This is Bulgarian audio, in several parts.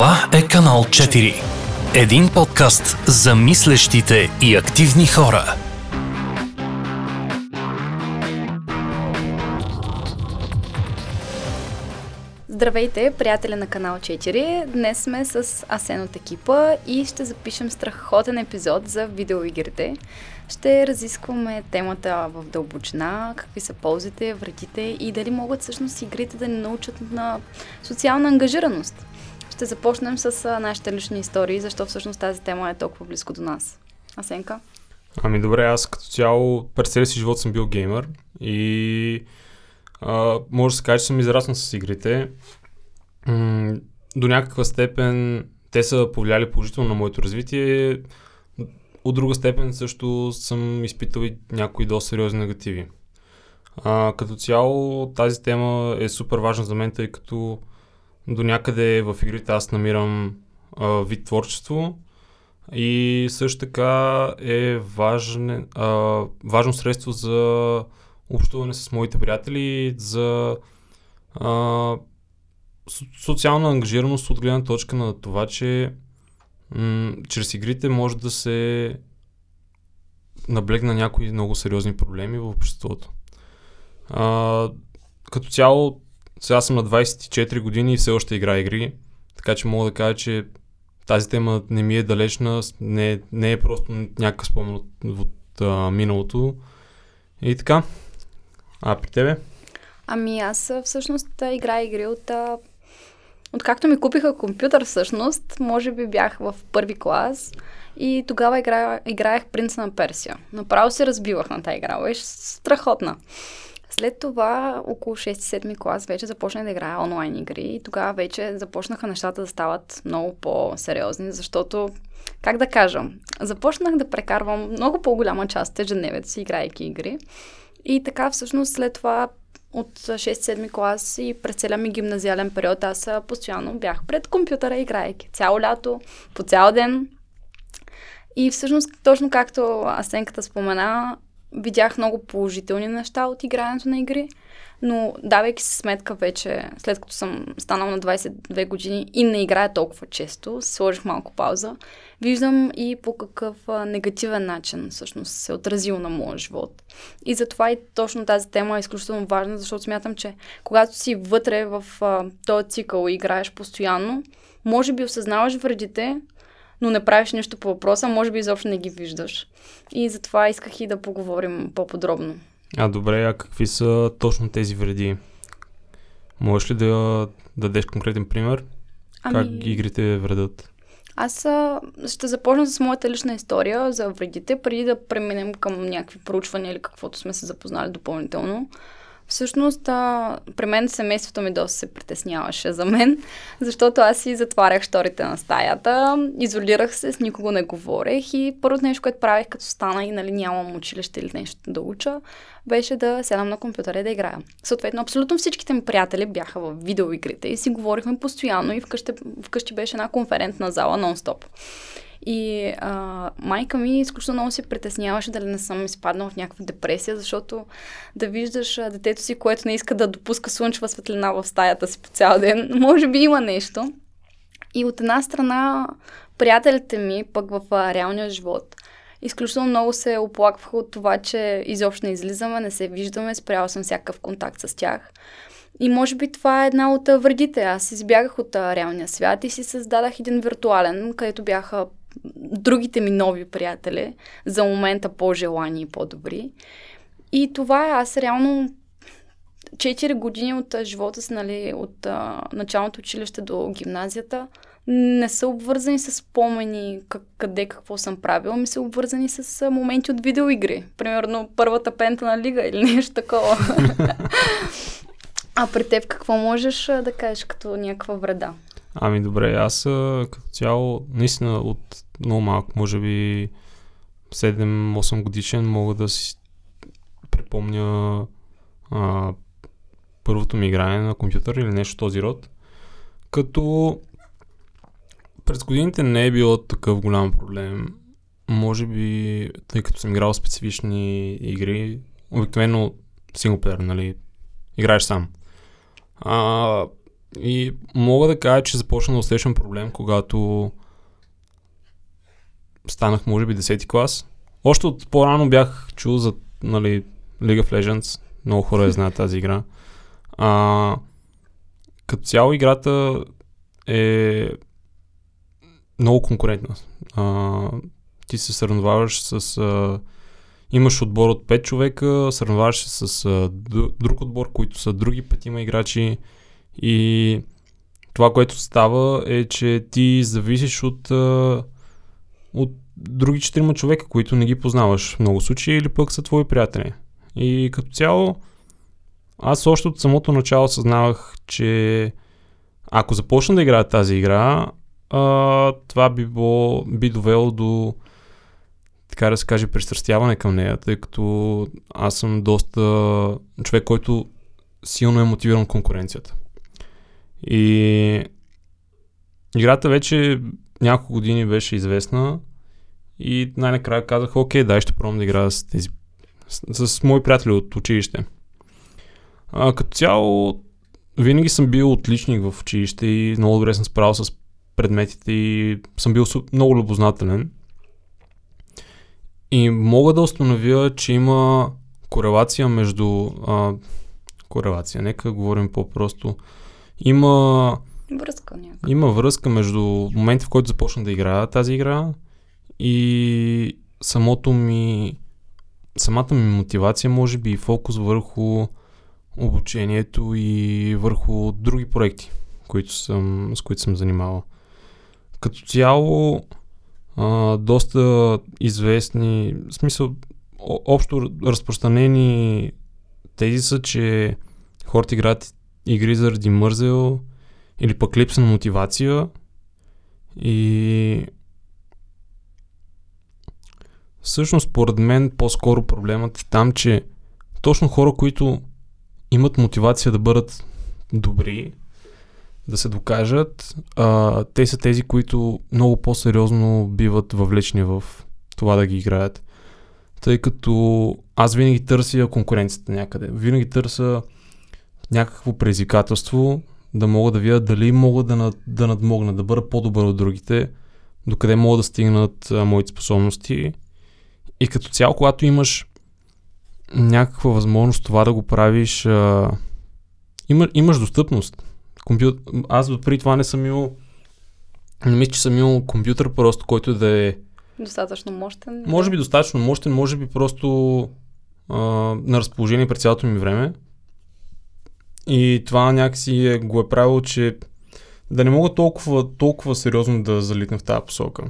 Това е канал 4. Един подкаст за мислещите и активни хора. Здравейте, приятели на канал 4. Днес сме с Асен от екипа и ще запишем страхотен епизод за видеоигрите. Ще разискваме темата в дълбочина, какви са ползите, вредите и дали могат всъщност игрите да ни научат на социална ангажираност. Ще започнем с нашите лични истории, защо всъщност тази тема е толкова близко до нас. Асенка? Ами добре, аз като цяло през целия си живот съм бил геймър и а, може да се каже, че съм израснал с игрите. М- до някаква степен те са повлияли положително на моето развитие. От друга степен също съм изпитал и някои доста сериозни негативи. А, като цяло тази тема е супер важна за мен, тъй като до някъде в игрите аз намирам а, вид творчество и също така е важен, а, важно средство за общуване с моите приятели, за а, социална ангажираност от гледна точка на това, че м- чрез игрите може да се наблегна някои много сериозни проблеми в обществото. А, като цяло, сега съм на 24 години и все още игра игри, така че мога да кажа, че тази тема не ми е далечна, не, не е просто някакъв спомен от, от а, миналото. И така. А при тебе? Ами аз всъщност играя игри от Откакто ми купиха компютър всъщност, може би бях в първи клас и тогава игра, играех Принца на Персия. Направо се разбивах на тази игра, беше страхотна. След това, около 6-7 клас, вече започнах да играя онлайн игри и тогава вече започнаха нещата да стават много по-сериозни, защото, как да кажа, започнах да прекарвам много по-голяма част от ежедневието си, играйки игри. И така, всъщност, след това от 6-7 клас и през целия ми гимназиален период аз постоянно бях пред компютъра, играйки. Цяло лято, по цял ден. И всъщност, точно както Асенката спомена, видях много положителни неща от игрането на игри, но давайки се сметка вече, след като съм станал на 22 години и не играя толкова често, сложих малко пауза, виждам и по какъв негативен начин всъщност се е отразил на моя живот. И затова и точно тази тема е изключително важна, защото смятам, че когато си вътре в този цикъл и играеш постоянно, може би осъзнаваш вредите, но не правиш нищо по въпроса, може би изобщо не ги виждаш. И затова исках и да поговорим по-подробно. А добре, а какви са точно тези вреди? Можеш ли да дадеш конкретен пример? Ами... Как игрите вредят? Аз а, ще започна с моята лична история за вредите, преди да преминем към някакви проучвания или каквото сме се запознали допълнително. Всъщност, а, при мен семейството ми доста се притесняваше за мен, защото аз си затварях шторите на стаята, изолирах се, с никого не говорех и първото нещо, което правих като стана и нали, нямам училище или нещо да уча, беше да седам на компютъра и да играя. Съответно, абсолютно всичките ми приятели бяха в видеоигрите и си говорихме постоянно и вкъщи, вкъщи беше една конферентна зала нон-стоп. И а, майка ми изключително много се притесняваше дали не съм изпаднала в някаква депресия, защото да виждаш а, детето си, което не иска да допуска слънчева светлина в стаята си по цял ден, може би има нещо. И от една страна, приятелите ми, пък в а, реалния живот, изключително много се оплакваха от това, че изобщо не излизаме, не се виждаме, спряла съм всякакъв контакт с тях. И може би това е една от вредите. Аз избягах от реалния свят и си създадах един виртуален, където бяха другите ми нови приятели, за момента по-желани и по-добри. И това е, аз реално 4 години от живота си, нали, от а, началното училище до гимназията, не са обвързани с спомени как, къде какво съм правила, ми са обвързани с а, моменти от видеоигри. Примерно първата пента на лига или нещо такова. а при теб какво можеш а, да кажеш като някаква вреда? Ами добре, аз като цяло, наистина от много малко, може би 7-8 годишен, мога да си припомня а, първото ми игране на компютър или нещо този род. Като през годините не е било такъв голям проблем. Може би, тъй като съм играл специфични игри, обикновено синглплеер, нали, играеш сам. А, и мога да кажа, че започна да усещам проблем, когато станах, може би, 10 клас. Още от по-рано бях чул за нали, League of Legends. Много хора я знаят тази игра. А, като цяло играта е много конкурентна. А, ти се съревноваваш с... А, имаш отбор от 5 човека, съревноваваш се с а, друг отбор, които са други петима играчи и това, което става е, че ти зависиш от, от други четирима човека, които не ги познаваш в много случаи или пък са твои приятели. И като цяло, аз още от самото начало съзнавах, че ако започна да играя тази игра, а, това би, било, би довело до така да се каже, пристрастяване към нея, тъй като аз съм доста човек, който силно е мотивиран конкуренцията. И играта вече няколко години беше известна и най-накрая казах, окей, дай ще пробвам да играя с тези с, с мои приятели от училище. А, като цяло, винаги съм бил отличник в училище и много добре съм справил с предметите и съм бил много любознателен. И мога да установя, че има корелация между... А, корелация, нека говорим по-просто. Има... Връзка някаква. Има връзка между момента, в който започна да играя тази игра и самото ми самата ми мотивация, може би и фокус върху обучението и върху други проекти, които съм, с които съм занимавал. Като цяло, а, доста известни, в смисъл, общо разпространени тези са, че хората играят игри заради мързел или пък липса на мотивация и Всъщност, според мен, по-скоро проблемът е там, че точно хора, които имат мотивация да бъдат добри, да се докажат, а, те са тези, които много по-сериозно биват въвлечени в това да ги играят. Тъй като аз винаги търся конкуренцията някъде. Винаги търся някакво предизвикателство, да мога да видя дали мога да, над, да надмогна, да бъда по-добър от другите, докъде могат да стигнат а, моите способности и като цяло, когато имаш някаква възможност това да го правиш, а, има, имаш достъпност. Компют... Аз допреди това не съм имал не мисля, че съм имал компютър просто, който да е Достатъчно мощен. Може би достатъчно мощен, може би просто а, на разположение през цялото ми време. И това някакси е, го е правило, че да не мога толкова, толкова сериозно да залитна в тази посока.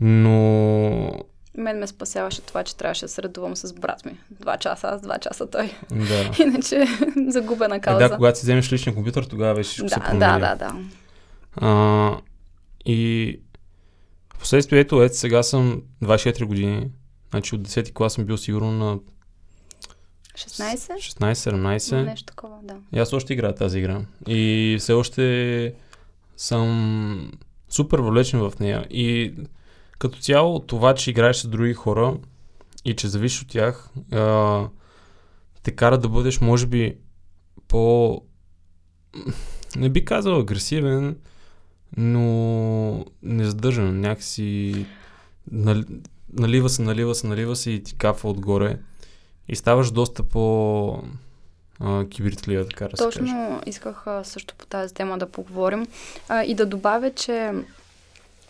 Но мен ме спасяваше това, че трябваше да се редувам с брат ми. Два часа аз, два часа той. Да. Иначе загубена кауза. Е, да, когато си вземеш личния компютър, тогава вече да, се промени. Да, да, да. А, и в последствие, ето, ето, сега съм 24 години. Значи от 10 клас съм бил сигурно на 16? 16-17. Нещо такова, да. И аз още играя тази игра. И все още съм супер въвлечен в нея. И като цяло, това, че играеш с други хора и че завиш от тях, а, те кара да бъдеш, може би, по... Не би казал агресивен, но незадържан. Някакси налива се, налива се, налива се и ти кафа отгоре. И ставаш доста по кибритлия, така да Точно се каже. исках а, също по тази тема да поговорим а, и да добавя, че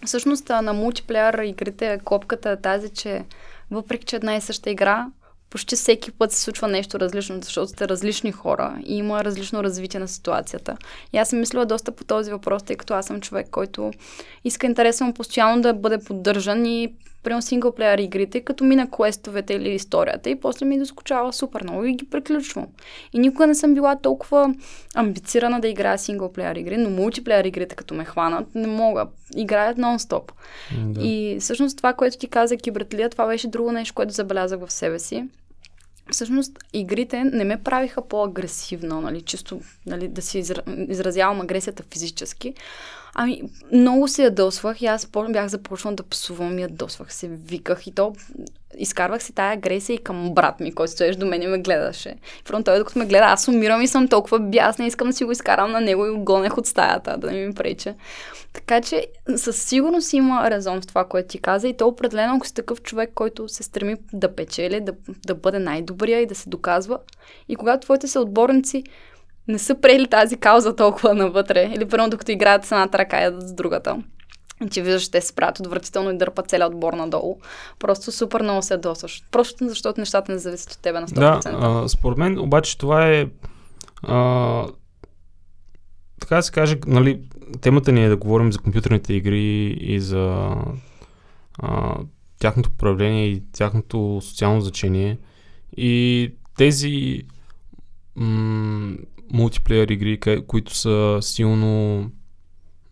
Всъщност на мултиплеер игрите копката е тази, че въпреки, че една и съща игра, почти всеки път се случва нещо различно, защото сте различни хора и има различно развитие на ситуацията. И аз съм мислила доста по този въпрос, тъй като аз съм човек, който иска интересно постоянно да бъде поддържан и примерно синглплеер игрите, като мина квестовете или историята и после ми доскочава супер много и ги приключвам. И никога не съм била толкова амбицирана да играя синглплеер игри, но мултиплеер игрите, като ме хванат, не мога. Играят нон-стоп. Да. И всъщност това, което ти каза, кибертлия, това беше друго нещо, което забелязах в себе си. Всъщност, игрите не ме правиха по-агресивно, нали, чисто нали, да си изразявам агресията физически, Ами, много се ядосвах и аз бях започнала да псувам, ядосвах се, виках и то изкарвах си тая агресия и към брат ми, който стоеше до мен и ме гледаше. Първо той, докато ме гледа, аз умирам и съм толкова бясна, искам да си го изкарам на него и го гонех от стаята, да не ми прече. Така че със сигурност има резон в това, което ти каза и то определено, ако си такъв човек, който се стреми да печели, да, да бъде най-добрия и да се доказва. И когато твоите съотборници не са приели тази кауза толкова навътре, или първо докато играят с едната ръка и с другата, че виждаш, те се правят отвратително и дърпат целият отбор надолу. Просто супер много се досваш. Просто защото нещата не зависят от тебе на 100%. Да, а, според мен обаче това е а, така да се каже, нали, темата ни е да говорим за компютърните игри и за а, тяхното управление и тяхното социално значение. И тези м- мултиплеер игри, които са силно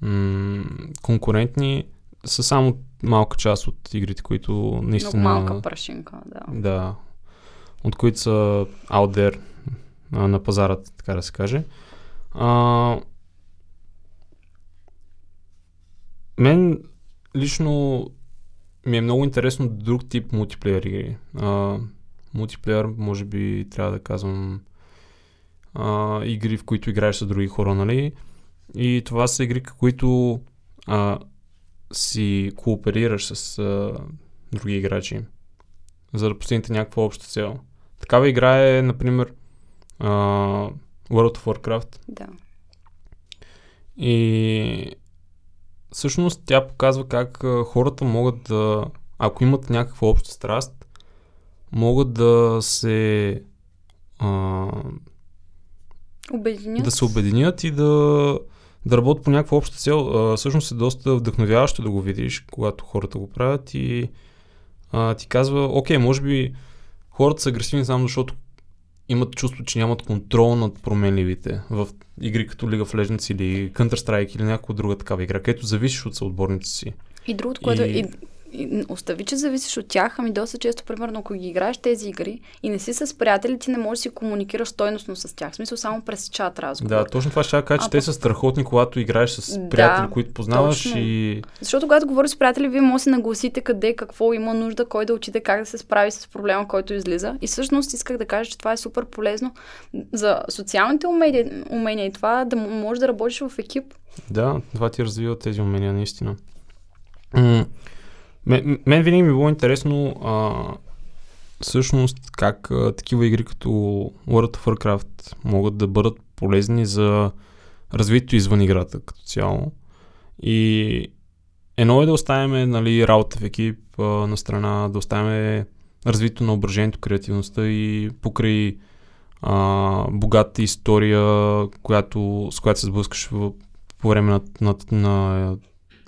м- конкурентни, са само малка част от игрите, които наистина... Много малка прашинка, да. Да. От които са out there а, на пазара, така да се каже. А, мен лично ми е много интересно друг тип мултиплеер игри. А, мултиплеер, може би трябва да казвам а, игри, в които играеш с други хора, нали? И това са игри, които а, си кооперираш с а, други играчи, за да постигнете някаква обща цел. Такава игра е, например, а, World of Warcraft. Да. И всъщност тя показва как а, хората могат да, ако имат някаква обща страст, могат да се а, Обединят. да се обединят и да, да работят по някаква обща цел. А, всъщност е доста вдъхновяващо да го видиш, когато хората го правят и а, ти казва, окей, може би хората са агресивни само защото имат чувство, че нямат контрол над променливите в игри като League of Legends или Counter-Strike или някаква друга такава игра, където зависиш от съотборниците си. И другото, което И- и... Остави, че зависиш от тях, ами доста често, примерно, ако ги играеш тези игри и не си с приятели, ти не можеш да си комуникираш стойностно с тях. В смисъл само през чат разговор. Да, точно това ще кажа, че А, те са страхотни, когато играеш с Да, приятели, които познаваш точно. и Защото когато говориш с приятели, вие може да се нагласите къде, какво има нужда, кой да учите, как да се справи с проблема, който излиза. И всъщност исках да кажа, че това е супер полезно за социалните умения, умения и това да можеш да работиш в екип. Да, това ти развива тези умения, наистина. Мен, мен винаги ми било интересно а, всъщност как а, такива игри като World of Warcraft могат да бъдат полезни за развитието извън играта като цяло. И едно е да оставяме нали, работа в екип а, на страна, да оставяме развитието на ображението, креативността и покрай а, богата история, която, с която се сблъскаш по време на, на, на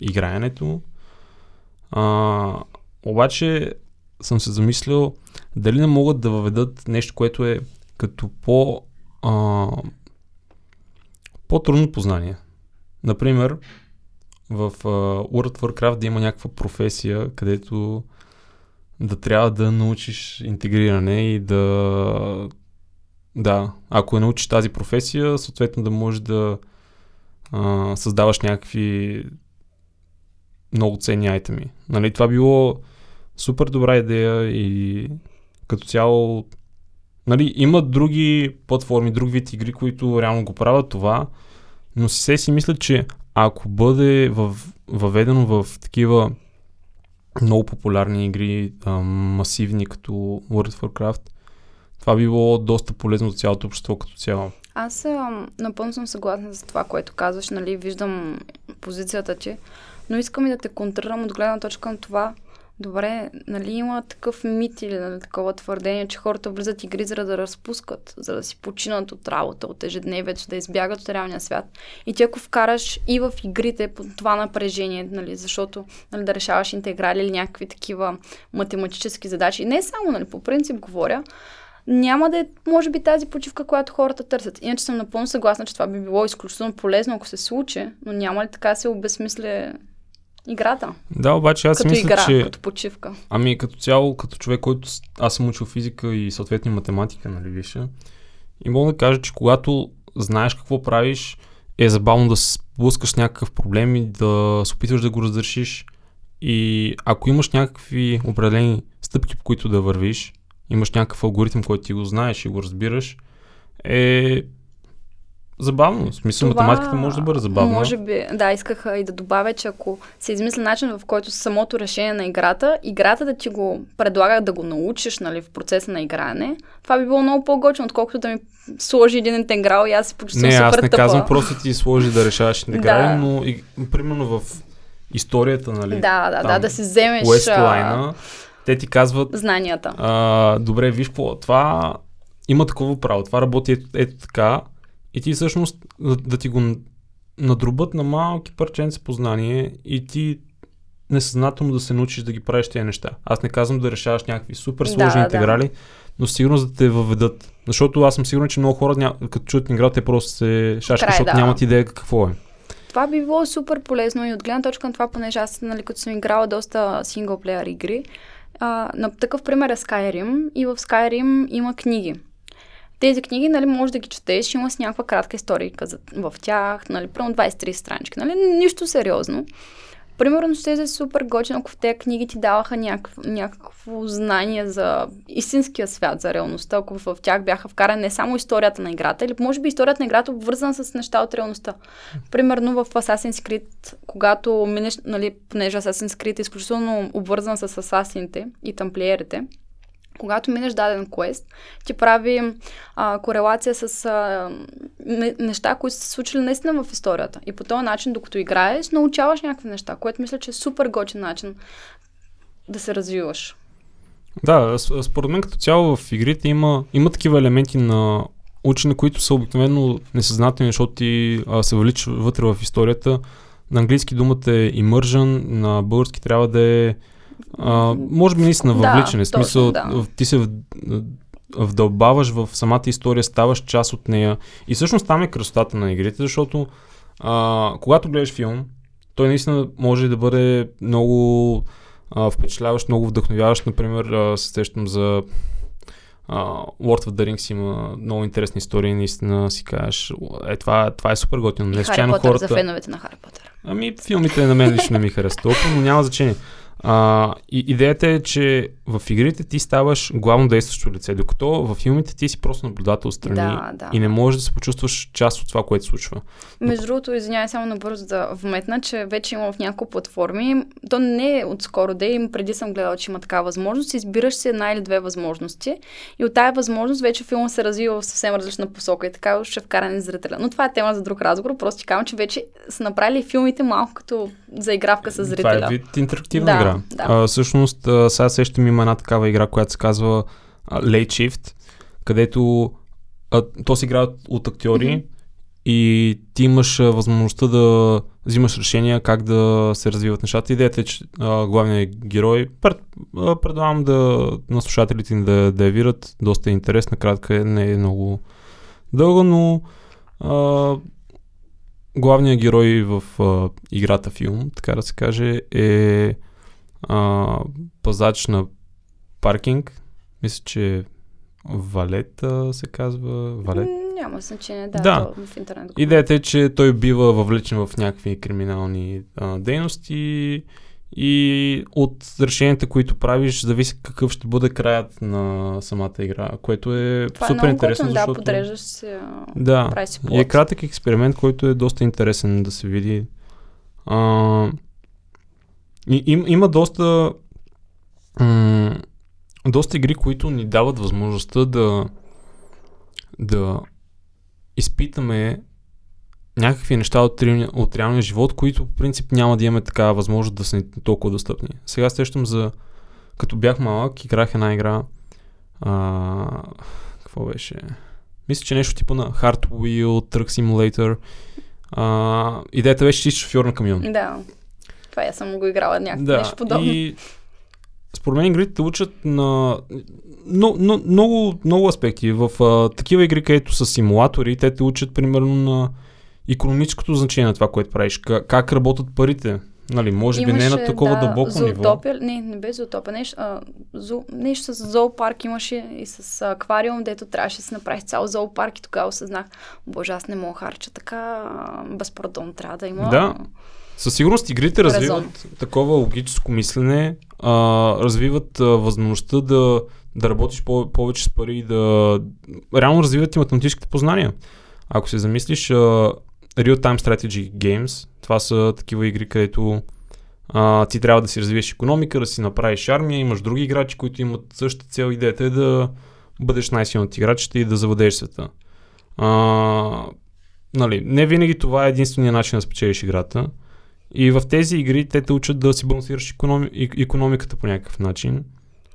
играенето. А, обаче съм се замислил дали не могат да въведат нещо, което е като по а, по-трудно познание. Например, в а, World of Warcraft да има някаква професия, където да трябва да научиш интегриране и да да, ако научиш тази професия, съответно да можеш да а, създаваш някакви много ценни айтеми. Нали, това било супер добра идея и като цяло нали, има други платформи, друг вид игри, които реално го правят това, но се си мисля, че ако бъде във, въведено в такива много популярни игри, а, масивни като World of Warcraft, това би било доста полезно за цялото общество като цяло. Аз ам, напълно съм съгласна с това, което казваш, нали, виждам позицията ти, но искам и да те контрирам от гледна точка на това, добре, нали има такъв мит или нали, такова твърдение, че хората влизат игри, за да разпускат, за да си починат от работа, от ежедневието, да избягат от реалния свят. И ти ако вкараш и в игрите по това напрежение, нали, защото нали, да решаваш интеграли или някакви такива математически задачи, не само, нали, по принцип говоря, няма да е, може би, тази почивка, която хората търсят. Иначе съм напълно съгласна, че това би било изключително полезно, ако се случи, но няма ли така се обезмисля играта? Да, обаче аз като мисля, игра, че... като почивка. Ами като цяло, като човек, който аз съм учил физика и съответно математика, нали виша, и мога да кажа, че когато знаеш какво правиш, е забавно да се сблъскаш някакъв проблем и да се опитваш да го разрешиш. И ако имаш някакви определени стъпки, по които да вървиш, имаш някакъв алгоритъм, който ти го знаеш и го разбираш, е забавно. В смисъл, Това математиката може да бъде забавна. Може би, да, исках и да добавя, че ако се измисли начин, в който самото решение на играта, играта да ти го предлага да го научиш нали, в процеса на игране, това би било много по-гочно, отколкото да ми сложи един интеграл и аз се почувствам Не, супер аз не тъпа. казвам просто ти сложи да решаваш интеграли, Да. но и, примерно в историята, нали? Да, да, да, там, да си вземеш Уестлайна, те ти казват, знанията. а, добре, виж какво, това има такова право, това работи ето, ето така и ти всъщност да, да ти го надрубат на малки парченца познание и ти несъзнателно да се научиш да ги правиш тези неща. Аз не казвам да решаваш някакви супер Да, сложни да. интеграли, но сигурно да те въведат. Защото аз съм сигурен, че много хора, ня... като чуят игра, те просто се шашкат, Край, защото да. нямат идея какво е. Това би било супер полезно и от гледна точка на това, понеже аз, нали, като съм играла доста синглплеер игри, а, на такъв пример е Skyrim и в Skyrim има книги. Тези книги, нали, може да ги четеш, има с някаква кратка история в тях, нали, примерно 23 странички, нали, нищо сериозно. Примерно ще е супер готино, ако в тези книги ти даваха някакво, някакво знание за истинския свят, за реалността, ако в тях бяха вкарани не само историята на играта, или може би историята на играта обвързана с неща от реалността. Примерно в Assassin's Creed, когато минеш, нали, понеже Assassin's Creed е изключително обвързан с асасините и тамплиерите, когато минеш даден квест, ти прави а, корелация с а, не, неща, които са се случили наистина в историята. И по този начин, докато играеш, научаваш някакви неща, което мисля, че е супер готин начин да се развиваш. Да, според мен като цяло в игрите има, има такива елементи на учене, които са обикновено несъзнателни, защото ти а, се вълича вътре в историята. На английски думата е immersion, на български трябва да е а, може би наистина Да, въвличане. В смисъл, точно, да. ти се вдълбаваш в самата история, ставаш част от нея. И всъщност там е красотата на игрите, защото а, когато гледаш филм, той наистина може да бъде много а, впечатляващ, много вдъхновяващ. Например, а, се сещам за а, Lord of the Rings има много интересни истории, наистина си кажеш, е, това, това е супер готино. Не Хари Потър хората... за феновете на Хари Потър. Ами, филмите на мен лично не ми харесват толкова, но няма значение. А, и идеята е, че в игрите ти ставаш главно действащо лице, докато в филмите ти си просто наблюдател отстрани Да, да. и не можеш да се почувстваш част от това, което случва. Между другото, извинявай само набързо да вметна, че вече има в няколко платформи. То не е отскоро да им преди съм гледала, че има такава възможност. Избираш си една или две възможности и от тая възможност вече филма се развива в съвсем различна посока и така ще вкаране зрителя. Но това е тема за друг разговор. Просто ти казвам, че вече са направили филмите малко като заигравка с зрителя. Това е вид интерактивна Да, игра. да. А, всъщност, а, сега сещам има една такава игра, която се казва а, Late Shift, където а, то се играе от, актьори Мгм. и ти имаш а, възможността да взимаш решения как да се развиват нещата. Идеята е, че а, главният герой, пред, а, предлагам да, на слушателите да, да я видят, доста е интересна, кратка е, не е много дълга, но а, главният герой в а, играта филм, така да се каже, е а, пазач на паркинг. Мисля, че Валета се казва. Валет. Няма значение, да, Да. То в интернет. го Идеята е, че той бива въвлечен в някакви криминални а, дейности и от решенията, които правиш, зависи какъв ще бъде краят на самата игра, което е Това е супер много интересно, готино, да, защото... подреждаш се, Да, прави си е кратък експеримент, който е доста интересен да се види. А, и, им, има доста м- доста игри, които ни дават възможността да да изпитаме някакви неща от, от реалния живот, които по принцип няма да имаме такава възможност да са толкова достъпни. Сега сещам за като бях малък, играх една игра а, какво беше? Мисля, че нещо типа на Hard Wheel, Truck Simulator. А, идеята беше, че си шофьор на камион. Да. Това я съм го играла някакво Да, нещо подобно. и според мен игрите те учат на но, но, много, много аспекти. В а, такива игри, където са симулатори, те те учат примерно на економическото значение на това, което правиш. Как, как работят парите. Нали, може би не на такова да, дълбоко ниво. зоотопия, Не, не бе зоотопия. Нещо, а, зо, нещо с зоопарк имаше и с аквариум, дето трябваше да се направи цял зоопарк и тогава осъзнах, боже, аз не мога харча така а, безпардон. Трябва да има... Да. Със сигурност игрите развиват такова логическо мислене, а, развиват а, възможността да, да работиш по- повече с пари и да реално развиват и математическите познания. Ако се замислиш, а, Real-Time Strategy Games, това са такива игри, където а, ти трябва да си развиеш економика, да си направиш армия, имаш други играчи, които имат същата цел. Идеята е да бъдеш най-силен от и да завладееш света. А, нали, не винаги това е единствения начин да спечелиш играта. И в тези игри те те учат да си балансираш економи, економиката по някакъв начин,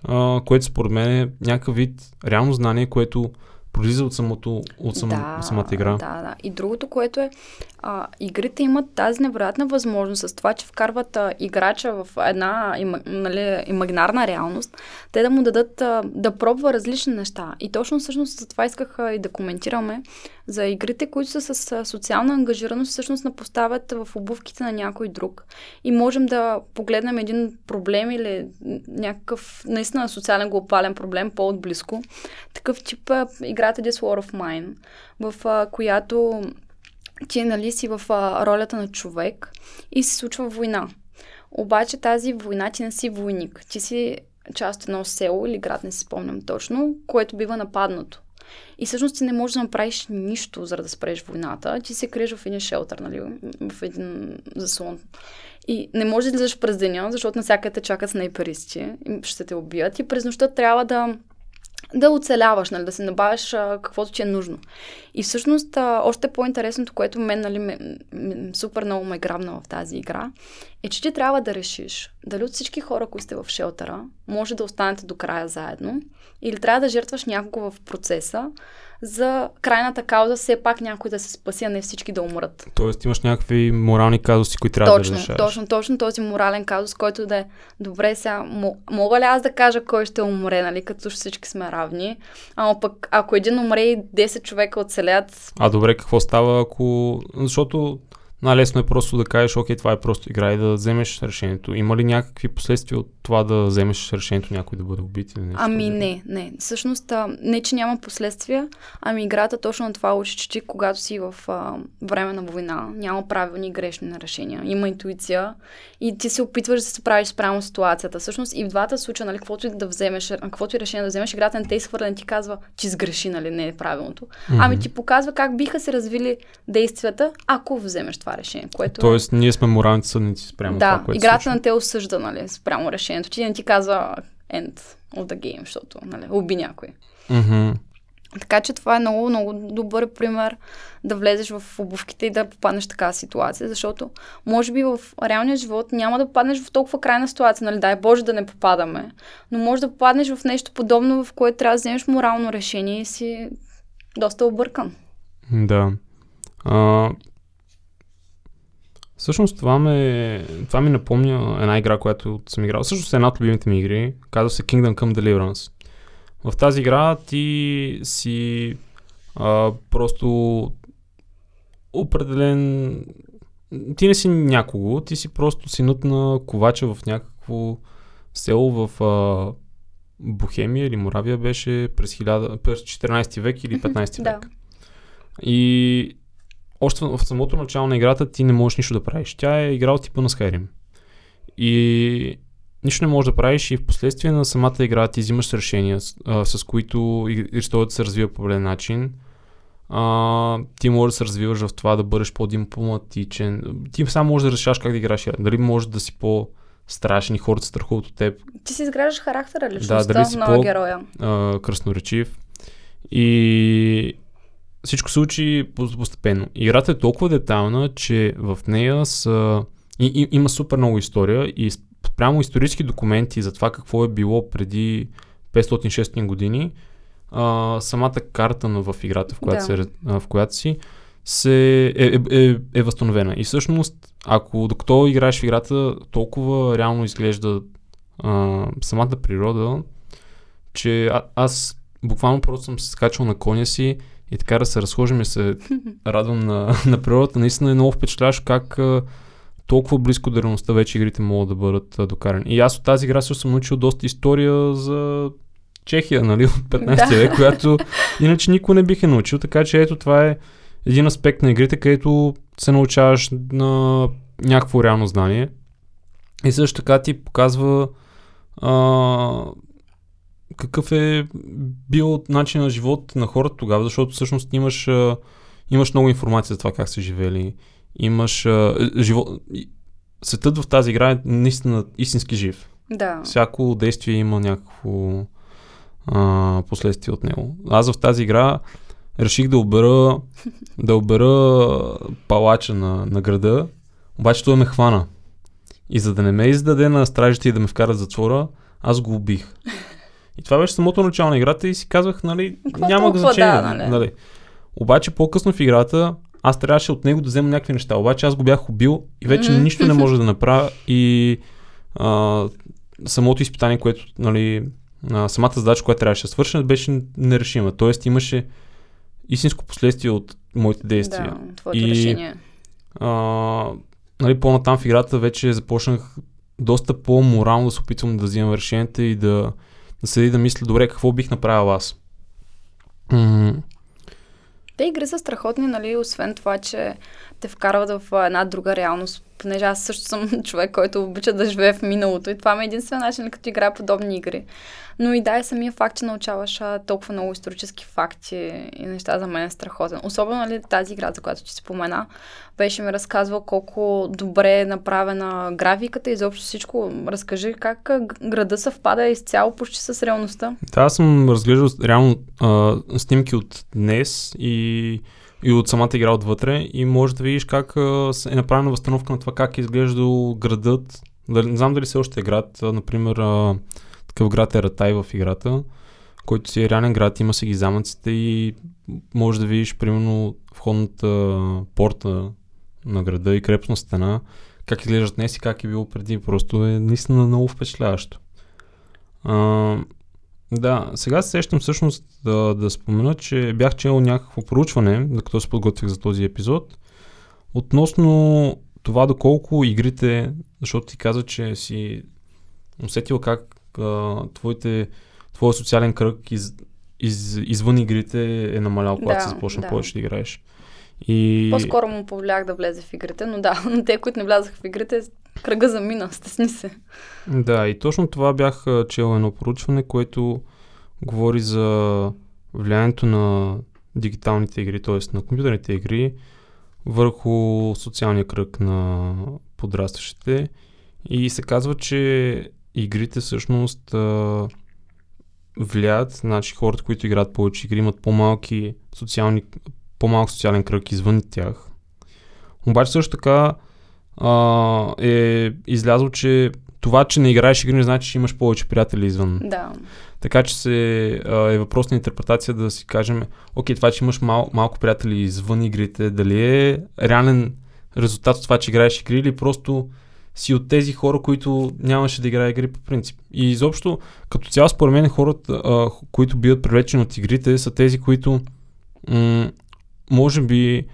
а, което според мен е някакъв вид реално знание, което пролиза от, самото, от само, да, самата игра. Да, да. И другото, което е, а, игрите имат тази невероятна възможност с това, че вкарват а, играча в една има, нали, имагинарна реалност, те да му дадат а, да пробва различни неща. И точно всъщност за това исках а, и да коментираме за игрите, които са с социална ангажираност, всъщност не поставят в обувките на някой друг. И можем да погледнем един проблем или някакъв наистина социален глобален проблем по-отблизко. Такъв тип играта This War of Mine, в която ти нали си в ролята на човек и се случва война. Обаче тази война ти не си войник. Ти си част от едно село или град, не си спомням точно, което бива нападнато. И всъщност ти не можеш да направиш нищо, за да спреш войната. Ти се криеш в един шелтър, нали, в един заслон. И не можеш да излизаш през деня, защото навсякъде те чакат снайперисти ще те убият. И през нощта трябва да да оцеляваш, нали, да се набавяш а, каквото ти е нужно. И всъщност а, още по-интересното, което мен нали, ме, ме, супер много ме грабна в тази игра, е, че ти трябва да решиш дали от всички хора, които сте в шелтера, може да останете до края заедно, или трябва да жертваш някого в процеса, за крайната кауза все пак някой да се спаси, а не всички да умрат. Тоест имаш някакви морални казуси, които трябва точно, да решаваш. Точно, точно този морален казус, който да е добре сега, мога ли аз да кажа кой ще умре, нали, като всички сме равни, ама пък ако един умре и 10 човека оцелят... А добре, какво става ако... Защото най-лесно е просто да кажеш, окей, това е просто игра и да вземеш решението. Има ли някакви последствия от това да вземеш решението някой да бъде убит или нещо? Ами не, не. Всъщност, а, не, че няма последствия, ами играта точно на това учи, че ти, когато си в а, време на война, няма правилни и грешни решения. Има интуиция и ти се опитваш да се справиш спрямо ситуацията. Всъщност и в двата случая, нали, каквото и да вземеш, каквото и решение да вземеш, играта не те изхвърля, не ти казва, че сгреши, нали, не е правилното. Mm-hmm. Ами ти показва как биха се развили действията, ако вземеш това решение. Което... Тоест, ние сме моралните съдници спрямо да, това, което играта на те осъжда, нали, спрямо решението. Ти не ти казва end of the game, защото, нали, уби някой. Mm-hmm. Така че това е много, много добър пример да влезеш в обувките и да попаднеш в такава ситуация, защото може би в реалния живот няма да попаднеш в толкова крайна ситуация, нали, дай Боже да не попадаме, но може да попаднеш в нещо подобно, в което трябва да вземеш морално решение и си доста объркан. Да. А, Всъщност това, ме, това ми напомня една игра, която съм играл. Всъщност е една от любимите ми игри. Казва се Kingdom Come Deliverance. В тази игра ти си а, просто определен... Ти не си някого, ти си просто синът на ковача в някакво село в а, Бохемия или Моравия беше през, 1000, през 14 век или 15 век. Да. И още в самото начало на играта ти не можеш нищо да правиш. Тя е игра от типа на Skyrim. И нищо не можеш да правиш и в последствие на самата игра ти взимаш решения, с, а, с които историята се развива по определен начин. А, ти можеш да се развиваш в това да бъдеш по-дипломатичен. Ти само можеш да решаваш как да играш. Дали можеш да си по- страшен и хората се страхуват от теб. Ти си изграждаш характера, личността да, дали си на по, героя. А, кръсноречив. И всичко се учи постепенно. Играта е толкова детайлна, че в нея са... И, и, има супер много история и прямо исторически документи за това какво е било преди 500-600 години, а, самата карта в играта, в която, да. се, в която си, се е, е, е, е възстановена. И всъщност, ако докато играеш в играта, толкова реално изглежда а, самата природа, че а, аз буквално просто съм се скачал на коня си и така да се разхожим и се радвам на, на природата. Наистина е много впечатляващо как а, толкова близко до реалността вече игрите могат да бъдат а, докарани. И аз от тази игра съм научил доста история за Чехия, нали, от 15 век, която иначе никой не бих е научил. Така че ето това е един аспект на игрите, където се научаваш на някакво реално знание. И също така ти показва а, какъв е бил начин на живот на хората тогава, защото всъщност имаш, имаш много информация за това как са живели. Имаш живот... Светът в тази игра е наистина истински жив. Да. Всяко действие има някакво а, последствие от него. Аз в тази игра реших да обера, да обера палача на, на града, обаче той ме хвана. И за да не ме издаде на стражите и да ме вкарат затвора, аз го убих. И това беше самото начало на играта и си казвах, нали, Какво няма толкова значение. да, нали? нали. Обаче по-късно в играта аз трябваше от него да взема някакви неща. Обаче аз го бях убил и вече Мгм. нищо не може да направя и а, самото изпитание, което, нали, а, самата задача, която трябваше да свърша, беше нерешима. Тоест имаше истинско последствие от моите действия. Да, твоето И- решение. А, нали, по-натам в играта вече започнах доста по-морално да се опитвам да взимам решенията и да, да седи да мисля, добре, какво бих направил аз. М- Те игри са страхотни, нали, освен това, че те вкарват в една друга реалност, понеже аз също съм човек, който обича да живее в миналото и това ми е единствен начин, като играя подобни игри. Но и да, и самия факт, че научаваш толкова много исторически факти и неща за мен е страхотен. Особено нали, тази игра, за която ти спомена, беше ми разказвал колко добре е направена графиката и изобщо всичко. Разкажи как града съвпада изцяло почти с реалността. Да, аз съм разглеждал реално а, снимки от днес и, и от самата игра отвътре и може да видиш как е направена възстановка на това как е изглеждал градът. Не знам дали все още е град. Например, такъв град е Ратай в играта, който си е реален град, има си ги замъците и може да видиш примерно входната порта на града и крепостна стена, как изглеждат днес и как е било преди. Просто е наистина много впечатляващо. Да, сега се сещам всъщност да, да спомена, че бях чел някакво проучване, докато се подготвих за този епизод, относно това доколко игрите, защото ти каза, че си усетил как а, твоите, твоя социален кръг из, из, извън игрите е намалял, когато Да, си започна да. повече да играеш. И... По-скоро му повлях да влезе в игрите, но да, но те, които не влязаха в игрите, кръга замина, стесни се. Да, и точно това бях чел едно проучване, което говори за влиянието на дигиталните игри, т.е. на компютърните игри върху социалния кръг на подрастващите. И се казва, че игрите всъщност влияят, значи хората, които играят повече игри, имат по-малки социални, по-малък социален кръг извън тях. Обаче също така а, е излязло, че това, че не играеш игри, не значи, че имаш повече приятели извън. Да. Така че се, а, е въпрос на интерпретация да си кажем, окей, това, че имаш мал, малко приятели извън игрите, дали е реален резултат от това, че играеш игри или просто си от тези хора, които нямаше да играе игри по принцип. И изобщо, като цяло, според мен, хората, а, които биват привлечени от игрите, са тези, които м- може би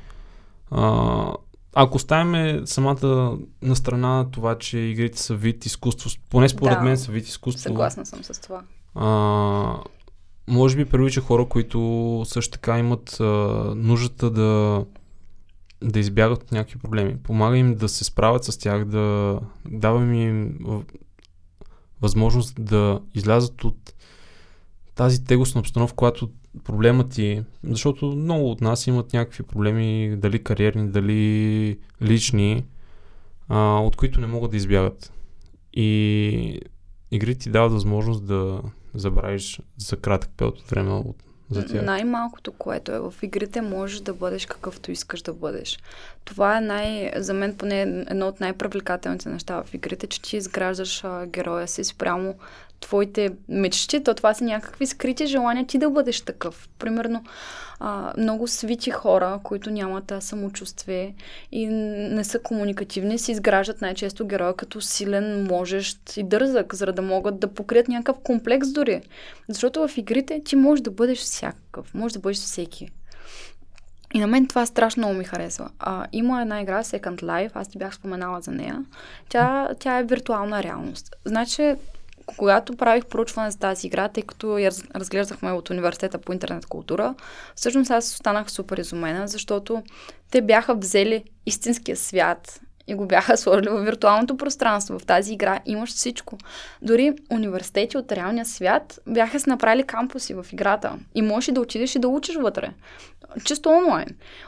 а, ако оставяме самата на страна това, че игрите са вид изкуство, поне според Да. мен са вид изкуство, Съгласна съм с това. а, може би привлича хора, които също така имат а, нуждата да, да избягат от някакви проблеми. Помага им да се справят с тях, да даваме им възможност да излязат от тази тегостна обстановка, която проблемът ти, защото много от нас имат някакви проблеми, дали кариерни, дали лични, а, от които не могат да избягат. И игрите ти дават възможност да забравиш за кратък период от време от, за тях. Най-малкото, което е в игрите, можеш да бъдеш какъвто искаш да бъдеш. Това е най, за мен поне едно от най-привлекателните неща в игрите, че ти изграждаш а, героя си спрямо твоите мечти, то това са някакви скрити желания ти да бъдеш такъв. Примерно, а, много свити хора, които нямат а, самочувствие и не са комуникативни, си изграждат най-често героя като силен, можещ и дързък, за да могат да покрият някакъв комплекс дори. Защото в игрите ти можеш да бъдеш всякакъв, можеш да бъдеш всеки. И на мен това страшно много ми харесва. А, има една игра, Second Life, аз ти бях споменала за нея. Тя, тя е виртуална реалност. Значи, когато правих проучване за тази игра, тъй като я раз- разглеждахме от университета по интернет култура, всъщност аз останах супер изумена, защото те бяха взели истинския свят и го бяха сложили в виртуалното пространство. В тази игра имаш всичко. Дори университети от реалния свят бяха се направили кампуси в играта. И можеш да отидеш и да учиш вътре. Чисто онлайн.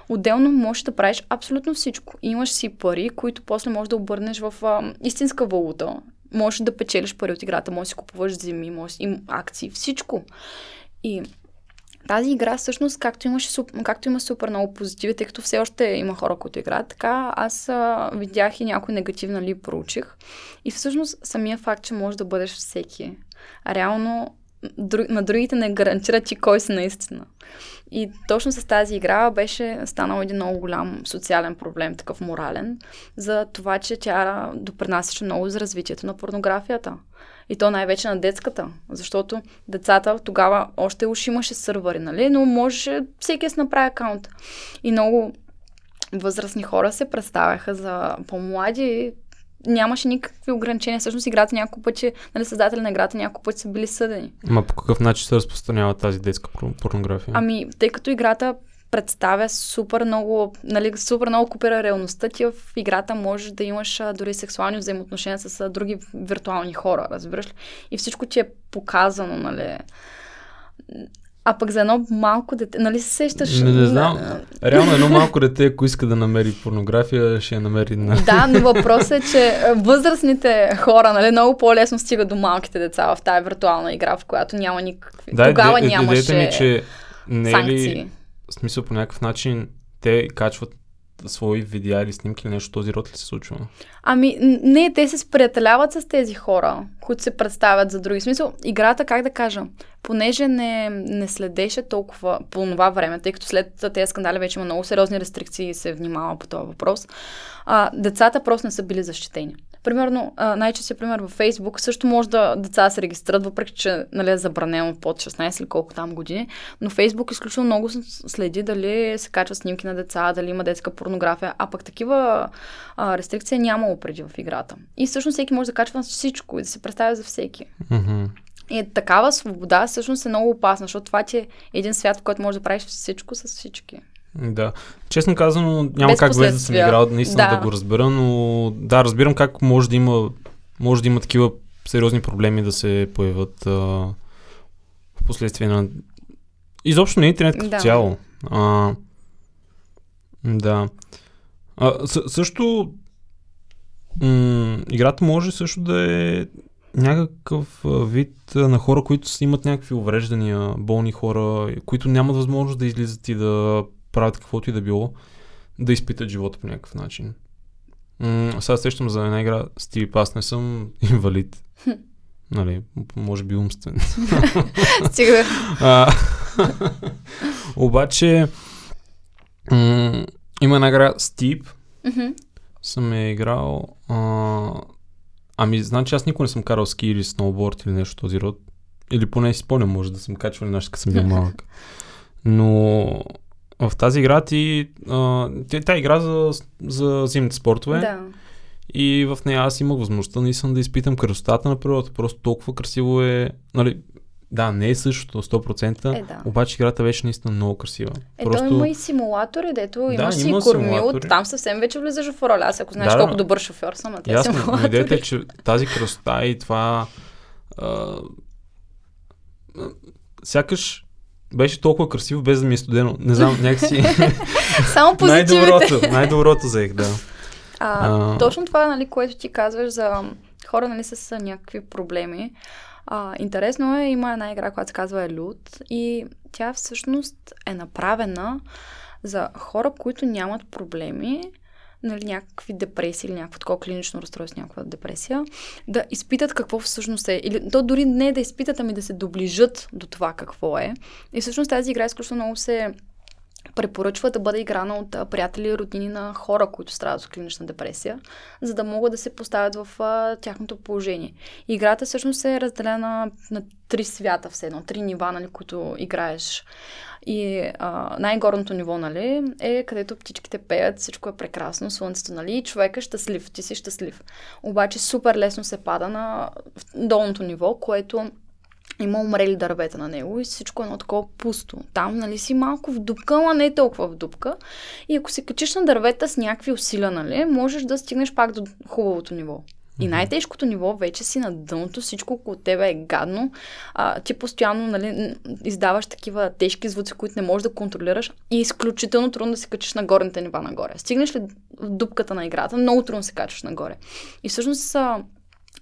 Отделно можеш да правиш абсолютно всичко. Имаш си пари, които после можеш да обърнеш в а, истинска валута. Можеш да печелиш пари от играта, можеш да си купуваш земи, можеш им акции, всичко. И тази игра всъщност, както, имаше, както има супер много позитиви, тъй като все още има хора, които играят, така аз а, видях и някой негатив, нали, проучих. И всъщност самия факт, че можеш да бъдеш всеки, реално на другите не гарантира ти кой си наистина. И точно с тази игра беше станал един много голям социален проблем, такъв морален, за това, че тя допринасяше много за развитието на порнографията. И то най-вече на детската, защото децата тогава още уж имаше сървъри, нали? Но можеше всеки да си направи акаунт. И много възрастни хора се представяха за по-млади, нямаше никакви ограничения. Всъщност играта няколко пъти, нали, създатели на играта няколко пъти са били съдени. Ма по какъв начин се разпространява тази детска порнография? Ами, тъй като играта представя супер много, нали, супер много копира реалността ти в играта можеш да имаш а, дори сексуални взаимоотношения с а, други виртуални хора, разбираш ли? И всичко ти е показано, нали? А пък за едно малко дете, нали се сещаш? Не, не знам. Реално едно малко дете, ако иска да намери порнография, ще я намери. На... Да, но въпросът е, че възрастните хора, нали, много по-лесно стигат до малките деца в тази виртуална игра, в която няма никакви. Да, Тогава де, нямаше ми, че не е ли, в смисъл по някакъв начин те качват свои видеа или снимки или нещо този род ли се случва? Ами, не, те се сприятеляват с тези хора, които се представят за други. В смисъл, играта, как да кажа, понеже не, не следеше толкова по това време, тъй като след тези скандали вече има много сериозни рестрикции и се внимава по този въпрос, а, децата просто не са били защитени. Примерно, най-честия пример във Фейсбук също може да деца се регистрират, въпреки че нали, е забранено под 16 или колко там години, но Фейсбук изключително много следи дали се качват снимки на деца, дали има детска порнография, а пък такива а, рестрикции е нямало преди в играта. И всъщност всеки може да качва всичко и да се представя за всеки. Mm-hmm. И такава свобода всъщност е много опасна, защото това ти е един свят, в който можеш да правиш всичко с всички. Да. Честно казано, няма Без как без да съм играл наистина да. да го разбера, но да, разбирам как може да има, може да има такива сериозни проблеми да се появят а, в последствие на... Изобщо на интернет като да. цяло. А, да. А, съ, също м- играта може също да е някакъв вид на хора, които имат някакви увреждания, болни хора, които нямат възможност да излизат и да правят каквото и да било, да изпитат живота по някакъв начин. М- сега сещам за една игра с тип, аз не съм инвалид. нали, може би умствен. Стига. обаче, м- има една игра Steep. Съм е играл. А, ами, значи аз никога не съм карал ски или сноуборд или нещо този род. Или поне си спомням, може да съм качвал нещо, като съм бил малък. Но в тази игра ти... А, тя игра за, за зимните спортове. Да. И в нея аз имах възможността наистина да изпитам красотата на природата. Просто толкова красиво е. Нали, да, не е същото 100%, е, да. обаче играта беше наистина много красива. Е, Просто... има и симулатори, дето да, имаш си кормил, там съвсем вече влизаш в роля. Аз ако знаеш да, колко добър шофьор съм, а те Ясно, идеята е, че тази красота и това а, сякаш беше толкова красиво, без да ми е студено. Не знам, някакси... Само най-доброто, най-доброто взех, да. А, а... Точно това, нали, което ти казваш за хора, нали, с някакви проблеми. А, интересно е, има една игра, която се казва Елют и тя всъщност е направена за хора, които нямат проблеми, нали, някакви депресии или някакво такова клинично разстройство, някаква депресия, да изпитат какво всъщност е. Или то дори не да изпитат, ами да се доближат до това какво е. И всъщност тази игра изключително много се препоръчва да бъде играна от приятели и роднини на хора, които страдат от клинична депресия, за да могат да се поставят в а, тяхното положение. Играта всъщност е разделена на три свята, все едно, три нива, нали, които играеш. И а, най-горното ниво, нали, е където птичките пеят, всичко е прекрасно, слънцето, нали, и човек е щастлив, ти си щастлив. Обаче супер лесно се пада на долното ниво, което има умрели дървета на него и всичко е едно такова пусто. Там, нали, си малко в дупка, ама не е толкова в дупка. И ако се качиш на дървета с някакви усилия, нали, можеш да стигнеш пак до хубавото ниво. И най-тежкото ниво вече си на дъното, всичко около тебе е гадно. А, ти постоянно нали, издаваш такива тежки звуци, които не можеш да контролираш и е изключително трудно да се качиш на горните нива нагоре. Стигнеш ли в дупката на играта, много трудно се качваш нагоре. И всъщност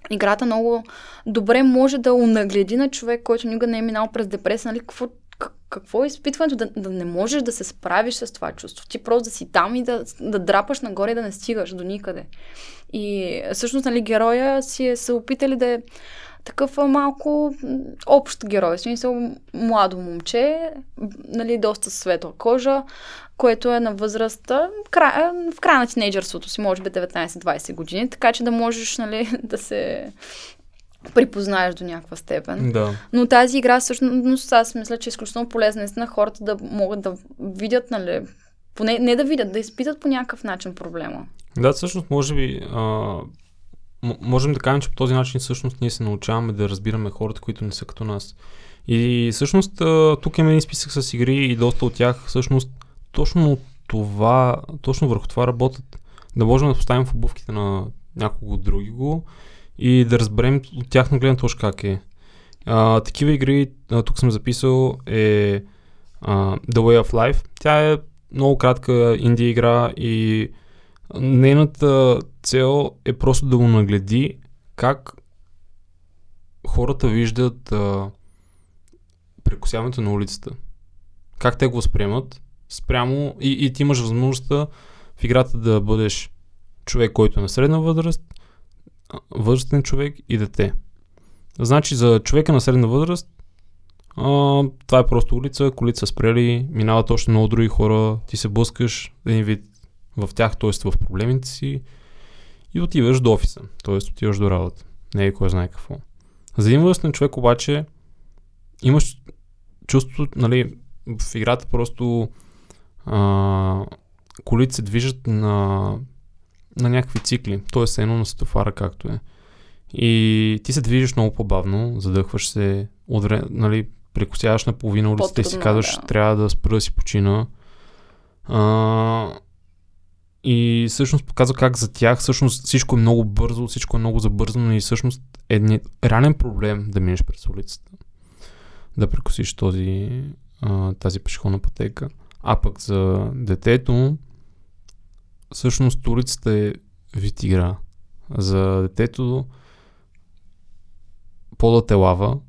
играта много добре може да унагледи на човек, който никога не е минал през депресия, нали, какво, какво е изпитването да, да не можеш да се справиш с това чувство. Ти просто да си там и да, да драпаш нагоре и да не стигаш до никъде. И всъщност, нали, героя си е се опитали да е такъв малко общ герой. Смисъл, младо момче, нали, доста светла кожа, което е на възрастта, в края, в края на тинейджърството си, може би 19-20 години, така че да можеш, нали, да се припознаеш до някаква степен. Да. Но тази игра всъщност аз мисля, че е изключително полезна на хората да могат да видят, нали, поне не да видят, да изпитат по някакъв начин проблема. Да, всъщност може би а, можем да кажем, че по този начин всъщност ние се научаваме да разбираме хората, които не са като нас. И всъщност тук имаме един списък с игри и доста от тях всъщност точно това, точно върху това работят. Да можем да поставим в обувките на някого други го и да разберем от тяхна гледна точка как е. А, такива игри, а, тук съм записал, е а, The Way of Life. Тя е много кратка инди игра и нейната цел е просто да го нагледи как хората виждат а, прекусяването на улицата. Как те го възприемат спрямо и, и ти имаш възможността в играта да бъдеш човек, който е на средна възраст, възрастен човек и дете. Значи за човека на средна възраст а, това е просто улица, колите са спрели, минават още много други хора, ти се блъскаш един вид в тях, т.е. в проблемите си и отиваш до офиса, т.е. отиваш до работа. Не е кой знае какво. За един възрастен човек обаче имаш чувство, нали, в играта просто а, колите се движат на, на някакви цикли, т.е. едно на светофара както е. И ти се движиш много по-бавно, задъхваш се, от време, нали, прекусяваш на половина улицата и си казваш, да. трябва да спра да си почина. А, и всъщност показва как за тях всъщност всичко е много бързо, всичко е много забързано и всъщност е не, реален проблем да минеш през улицата. Да прекусиш този, а, тази пешеходна пътека. А пък за детето, всъщност улицата е вид игра. За детето подът е лава.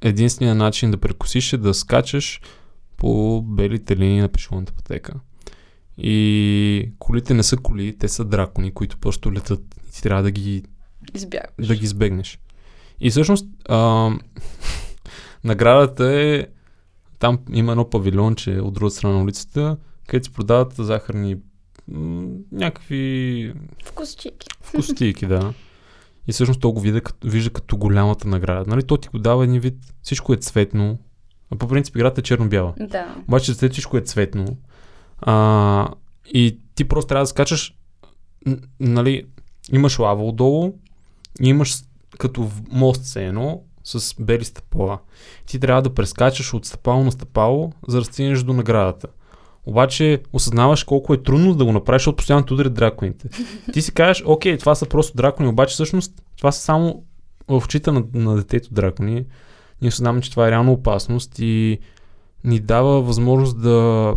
Единственият начин да прекусиш е да скачаш по белите линии на пешеходната пътека. И колите не са коли, те са дракони, които просто летат и ти трябва да ги, Избягаш. да ги избегнеш. И всъщност а, наградата е там има едно павилонче от друга страна на улицата, където се продават захарни някакви... Вкусчики. Вкусчики, да. И всъщност то го вижда, вижда като голямата награда. Нали, то ти го дава един вид, всичко е цветно. А по принцип играта е черно-бяла. Да. Обаче за всичко е цветно. А, и ти просто трябва да скачаш, нали, имаш лава отдолу, имаш като мост се едно, с бели стъпала. Ти трябва да прескачаш от стъпало на стъпало, за да стигнеш до наградата. Обаче осъзнаваш колко е трудно да го направиш, защото постоянно те ударят драконите. Ти си кажеш, окей, това са просто дракони, обаче всъщност това са само в очите на, на детето дракони. Ние осъзнаваме, че това е реално опасност и ни дава възможност да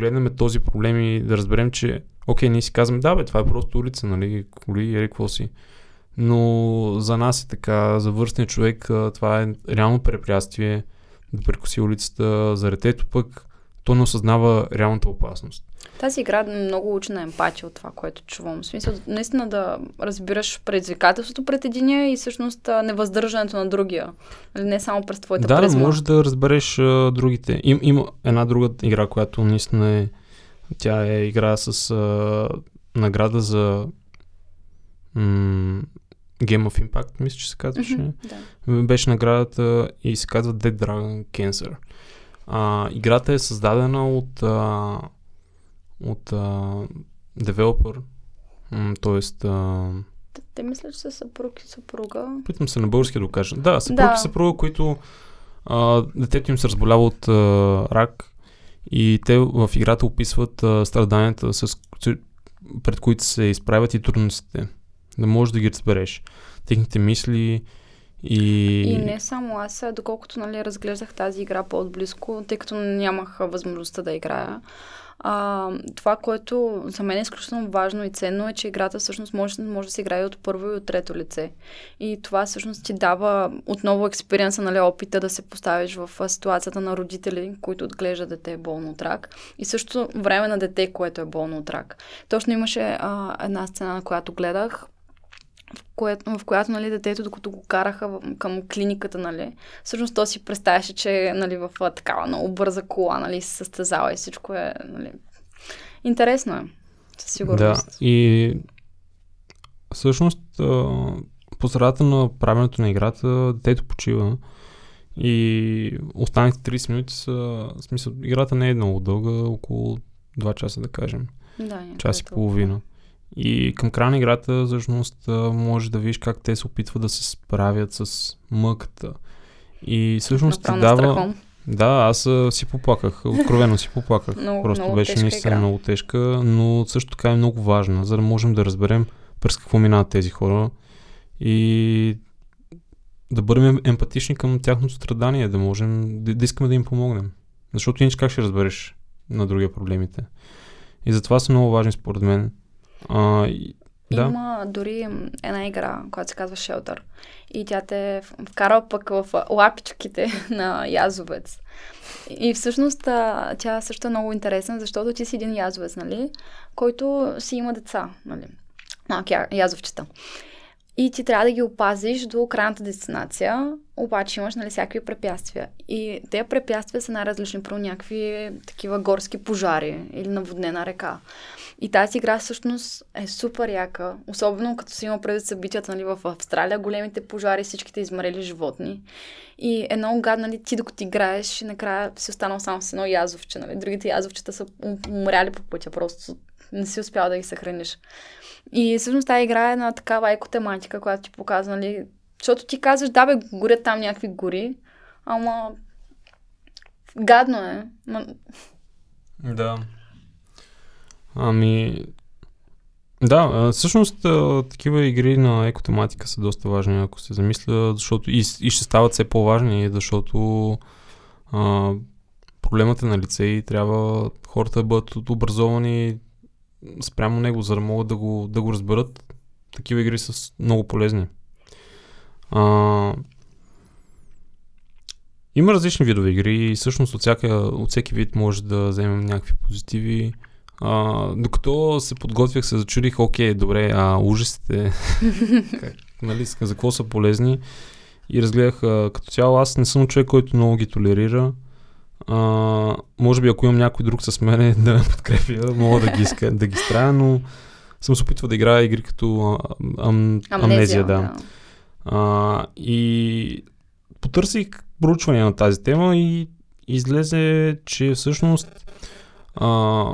погледнем този проблем и да разберем, че окей, ние си казваме, да бе, това е просто улица, нали, коли, ери, какво си. Но за нас е така, за върстния човек това е реално препятствие да прекоси улицата, за детето пък то не осъзнава реалната опасност. Тази игра много учи на емпатия от това, което чувам. В смисъл, наистина да разбираш предизвикателството пред единия и всъщност невъздържането на другия. Нали, не само през твоята да, призма. Да, може да разбереш а, другите. Им, има една друга игра, която наистина е тя е игра с а, награда за м- Game of Impact, мисля, че се казваше. Mm-hmm, да. Беше наградата и се казва Dead Dragon Cancer. А, играта е създадена от, а, от а, девелопър, т.е. Те, мислят, че са съпруг и съпруга. Питам се на български да го кажа. Да, съпруг Да. и съпруга, които а, детето им се разболява от а, рак и те в играта описват а, страданията, с- пред които се изправят и трудностите. Да можеш да ги разбереш. Техните мисли и... И не само аз, доколкото нали, разглеждах тази игра по-отблизко, тъй като нямах възможността да играя. А, това, което за мен е изключително важно и ценно е, че играта всъщност може, може да се играе от първо и от трето лице. И това всъщност ти дава отново експириенса, нали, опита да се поставиш в ситуацията на родители, които отглеждат дете болно от рак. И също време на дете, което е болно от рак. Точно имаше а, една сцена, на която гледах, в, което, в която нали, детето, докато го караха в, към клиниката, нали, всъщност то си представяше, че е нали, в такава много бърза кола, нали, се състезава и всичко е нали, интересно е. Със Да, сигурност. и всъщност по средата на правенето на играта детето почива и останалите 30 минути са, в смисъл, играта не е много дълга, около 2 часа да кажем, Да, час и толкова. половина. И към края на играта всъщност а, можеш да видиш как те се опитват да се справят с мъката. И всъщност ти дава... страхом. Да, аз си поплаках, откровено си поплаках. Много- Просто много беше наистина игра. много тежка, но също така е много важна, за да можем да разберем през какво минават тези хора и да бъдем емпатични към тяхното страдание, да можем да, да искаме да им помогнем. Защото иначе как ще разбереш на другия проблемите. И затова са много важни според мен. А, да. Има дори една игра, която се казва Shelter. И тя те в- вкарва пък в лапичките на язовец. И всъщност тя също е много интересна, защото ти си един язовец, нали? Който си има деца, нали? Малки язовчета. И ти трябва да ги опазиш до крайната дестинация, обаче имаш нали, всякакви препятствия. И тези препятствия са най-различни, про някакви такива горски пожари или наводнена река. И тази игра всъщност е супер яка, особено като си има преди събитията нали, в Австралия, големите пожари, всичките измрели животни. И е много гадно, нали, ти докато играеш, накрая си останал само с едно язовче. Нали. Другите язовчета са ум- умряли по пътя, просто не си успял да ги съхраниш. И всъщност тази игра е на такава екотематика, която ти показва, нали, защото ти казваш, да бе, горят там някакви гори, ама гадно е. Ма... Да. Ами, да, всъщност такива игри на екотематика са доста важни, ако се замисля, защото и, и ще стават все по-важни, защото а, проблемът е на лице и трябва хората да бъдат образовани спрямо него, за да могат да го, да го разберат. Такива игри са много полезни. А, има различни видове игри и всъщност от, всяка, от всеки вид може да вземем някакви позитиви. А, докато се подготвях, се зачудих, окей, добре, а ужасите, нали, за какво са полезни? И разгледах а, като цяло, аз не съм човек, който много ги толерира. А, може би ако имам някой друг с мене да ме подкрепя, мога да ги, иска, да ги стравя, но съм се опитвал да играя игри като а, ам, амнезия, да. А, и потърсих проучване на тази тема и излезе, че всъщност а,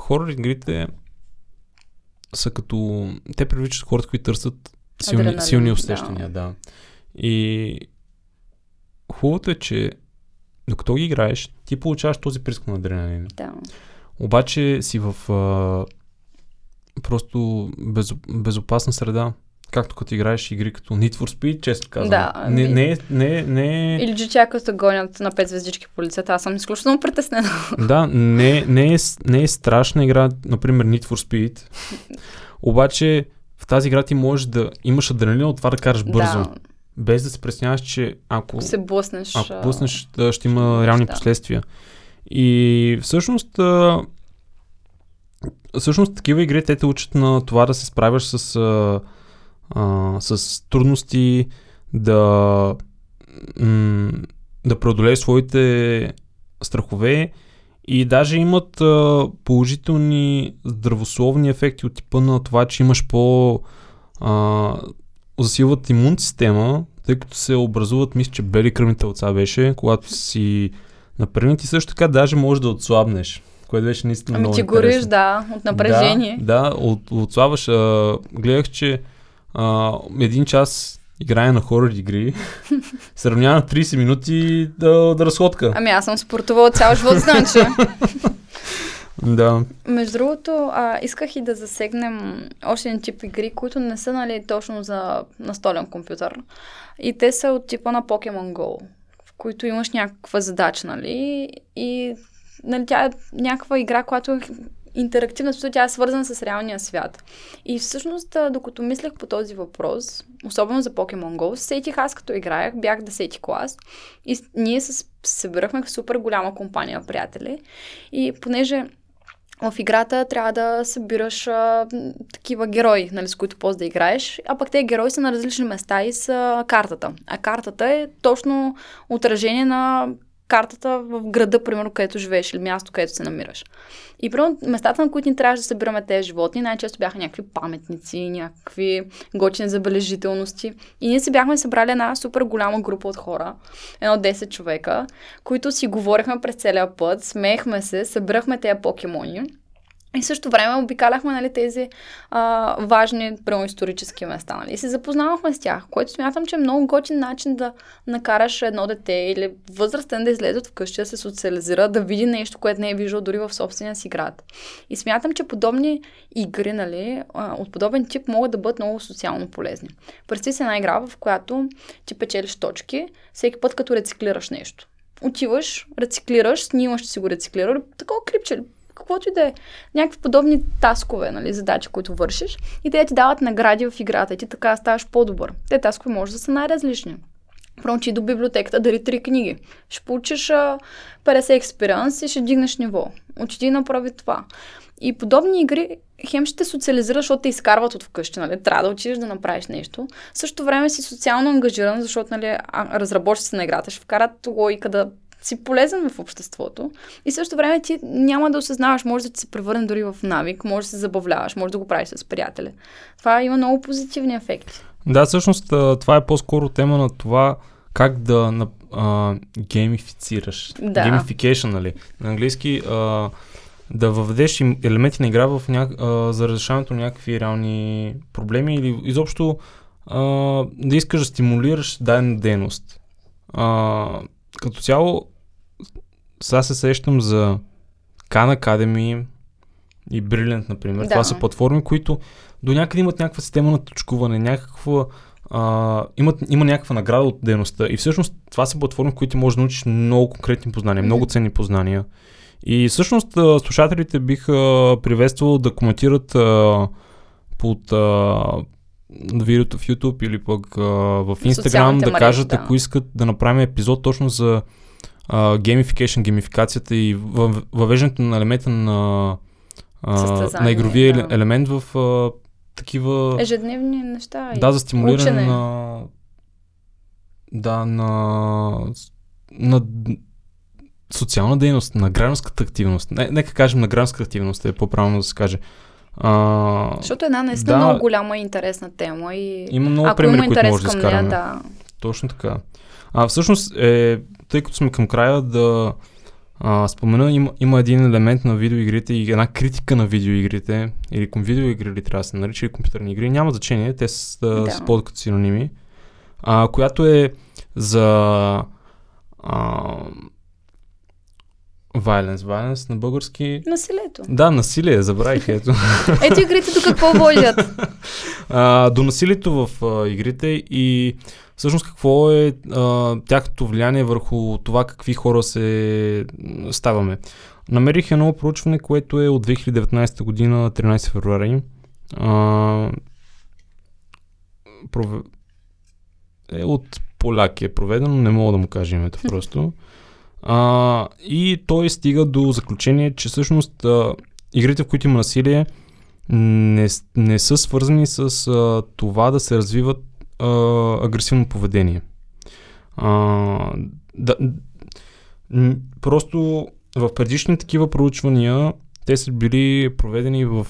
хорор игрите са като... Те привличат хората, които търсят силни, Адреналин, силни да. усещания, да. да. И хубавото е, че докато ги играеш, ти получаваш този приск на адреналин. да. Обаче си в а, просто без, безопасна среда. Както като играеш игри като Need for Speed, често казвам. Да, не, ами- не, не, не, Или джичака се гонят на пет звездички по лицата. Аз съм изключително притеснена. да, не, не, е, не е страшна игра, например Need for Speed. Обаче в тази игра ти можеш да имаш адреналин от това да караш бързо. Да, Без да се пресняваш, че ако, се блъснеш. ако блъснеш, да, ще има реални да. последствия. И всъщност, а, всъщност такива игри те те учат на това да се справяш с, а, а, с трудности, да, м- да преодолееш своите страхове и даже имат а, положителни здравословни ефекти от типа на това, че имаш по а, засилват имунната система, тъй като се образуват, мисля, че бели кръвни тълца беше, когато си напрегнат и също така даже може да отслабнеш, което беше наистина Ами много ти гориш, интересно. да, от напрежение. Да, да от, отслабваш. А, гледах, че а, един час играе на хорор игри, сравнява на 30 минути да, да разходка. Ами аз съм спортувала цял живот, значи. Да. Между другото, а, исках и да засегнем още един тип игри, които не са нали, точно за настолен компютър. И те са от типа на Pokemon Go, в които имаш някаква задача, нали? И нали, тя е някаква игра, която е интерактивна, защото тя е свързана с реалния свят. И всъщност, докато мислех по този въпрос, особено за Pokemon Go, се сетих аз като играех, бях 10 клас и ние се събирахме в супер голяма компания приятели и понеже в играта трябва да събираш а, такива герои, нали, с които после да играеш, а пък те герои са на различни места и са картата. А картата е точно отражение на картата в града, примерно, където живееш или място, където се намираш. И примерно местата, на които ни трябваше да събираме тези животни, най-често бяха някакви паметници, някакви готини забележителности. И ние се бяхме събрали една супер голяма група от хора, едно 10 човека, които си говорихме през целия път, смеехме се, събирахме тези покемони. И в същото време обикаляхме нали, тези а, важни прямо исторически места. Нали, и се запознавахме с тях, което смятам, че е много готин начин да накараш едно дете или възрастен да излезе от вкъщи, да се социализира, да види нещо, което не е виждал дори в собствения си град. И смятам, че подобни игри нали, от подобен тип могат да бъдат много социално полезни. Представи си една игра, в която ти печелиш точки всеки път, като рециклираш нещо. Отиваш, рециклираш, снимаш, че си го рециклирал, такова клипче, каквото и да е. Някакви подобни таскове, нали, задачи, които вършиш и те ти дават награди в играта и ти така ставаш по-добър. Те таскове може да са най-различни. Прончи до библиотеката, дари три книги. Ще получиш а, 50 експириенс и ще дигнеш ниво. Отиди и направи това. И подобни игри хем ще те социализираш, защото те изкарват от вкъщи, нали? Трябва да отидеш да направиш нещо. В същото време си социално ангажиран, защото нали, разработчиците на играта ще вкарат логика да си полезен в обществото. И в същото време ти няма да осъзнаваш, може да ти се превърне дори в навик, може да се забавляваш, може да го правиш с приятели. Това има много позитивни ефекти. Да, всъщност това е по-скоро тема на това как да а, геймифицираш. Да. Gamification, нали? На английски а, да въведеш елементи на игра в ня... а, за разрешаването на някакви реални проблеми или изобщо а, да искаш да стимулираш дадена дейност. А, като цяло, сега се сещам за Khan Academy и Brilliant, например. Да. Това са платформи, които до някъде имат някаква система на точкуване, някаква а, имат, има някаква награда от дейността. И всъщност това са платформи, които можеш да научиш много конкретни познания, много ценни познания. И всъщност слушателите бих а, приветствал да коментират а, под а, видеото в YouTube или пък а, в Instagram да мрежи, кажат, да. ако искат да направим епизод точно за а, gamification, геймификацията и във- въвеждането на елемента на, а, Състезание, на игровия да. еле- елемент в а, такива... Ежедневни неща. Да, за стимулиране учене. на... Да, на... на социална дейност, на гражданската активност. Не, нека кажем на гражданската активност, е по-правилно да се каже. А, Защото една наистина да. много голяма и интересна тема и има много ако примери, има които може да нея, да. Точно така. А, всъщност, е, тъй като сме към края, да а, спомена, има, има един елемент на видеоигрите и една критика на видеоигрите, или към видеоигри ли трябва да се нарича, или компютърни игри, няма значение, те са, да. Под като синоними, а, която е за а, violence, violence на български. Насилието. Да, насилие, забравих, ето. Ето игрите до какво водят. а, до насилието в а, игрите и всъщност какво е а, тяхното влияние върху това какви хора се ставаме. Намерих едно проучване, което е от 2019 година, 13 февруари. А, прове... е от поляк е проведено, не мога да му кажа името просто. А, и той стига до заключение, че всъщност а, игрите, в които има насилие, не, не са свързани с а, това да се развиват а, агресивно поведение. А, да, просто в предишни такива проучвания те са били проведени в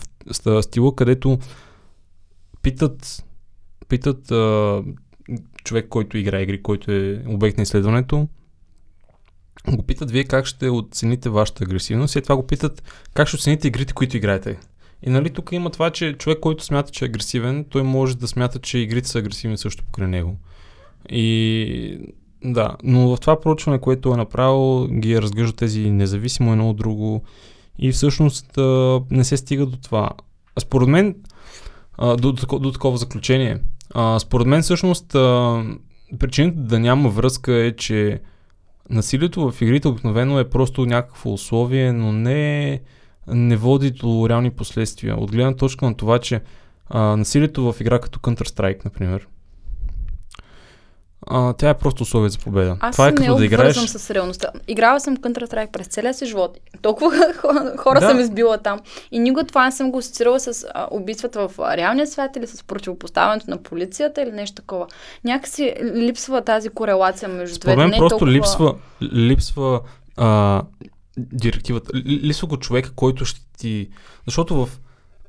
стила, където питат, питат а, човек, който играе игри, който е обект на изследването, го питат вие как ще оцените вашата агресивност и това го питат как ще оцените игрите, които играете. И нали тук има това, че човек, който смята, че е агресивен, той може да смята, че игрите са агресивни също покрай него. И да, но в това проучване, което е направил, ги е разглежда тези независимо едно от друго и всъщност а, не се стига до това. А според мен, а, до, до, до такова заключение, а, според мен всъщност а, причината да няма връзка е, че насилието в игрите обикновено е просто някакво условие, но не, не води до реални последствия. От гледна точка на това, че а, насилието в игра като Counter-Strike, например, а, тя е просто условие за победа. Аз Това е не като да играеш. с реалността. Играла съм Counter-Strike през целия си живот. Толкова хора, Да. съм избила там. И никога това не съм го асоциирала с а, убийствата в реалния свят или с противопоставянето на полицията или нещо такова. Някакси липсва тази корелация между Според двете. мен Не е просто толкова... липсва, липсва а, директивата. Ли- Липсва го човека, който ще ти... Защото в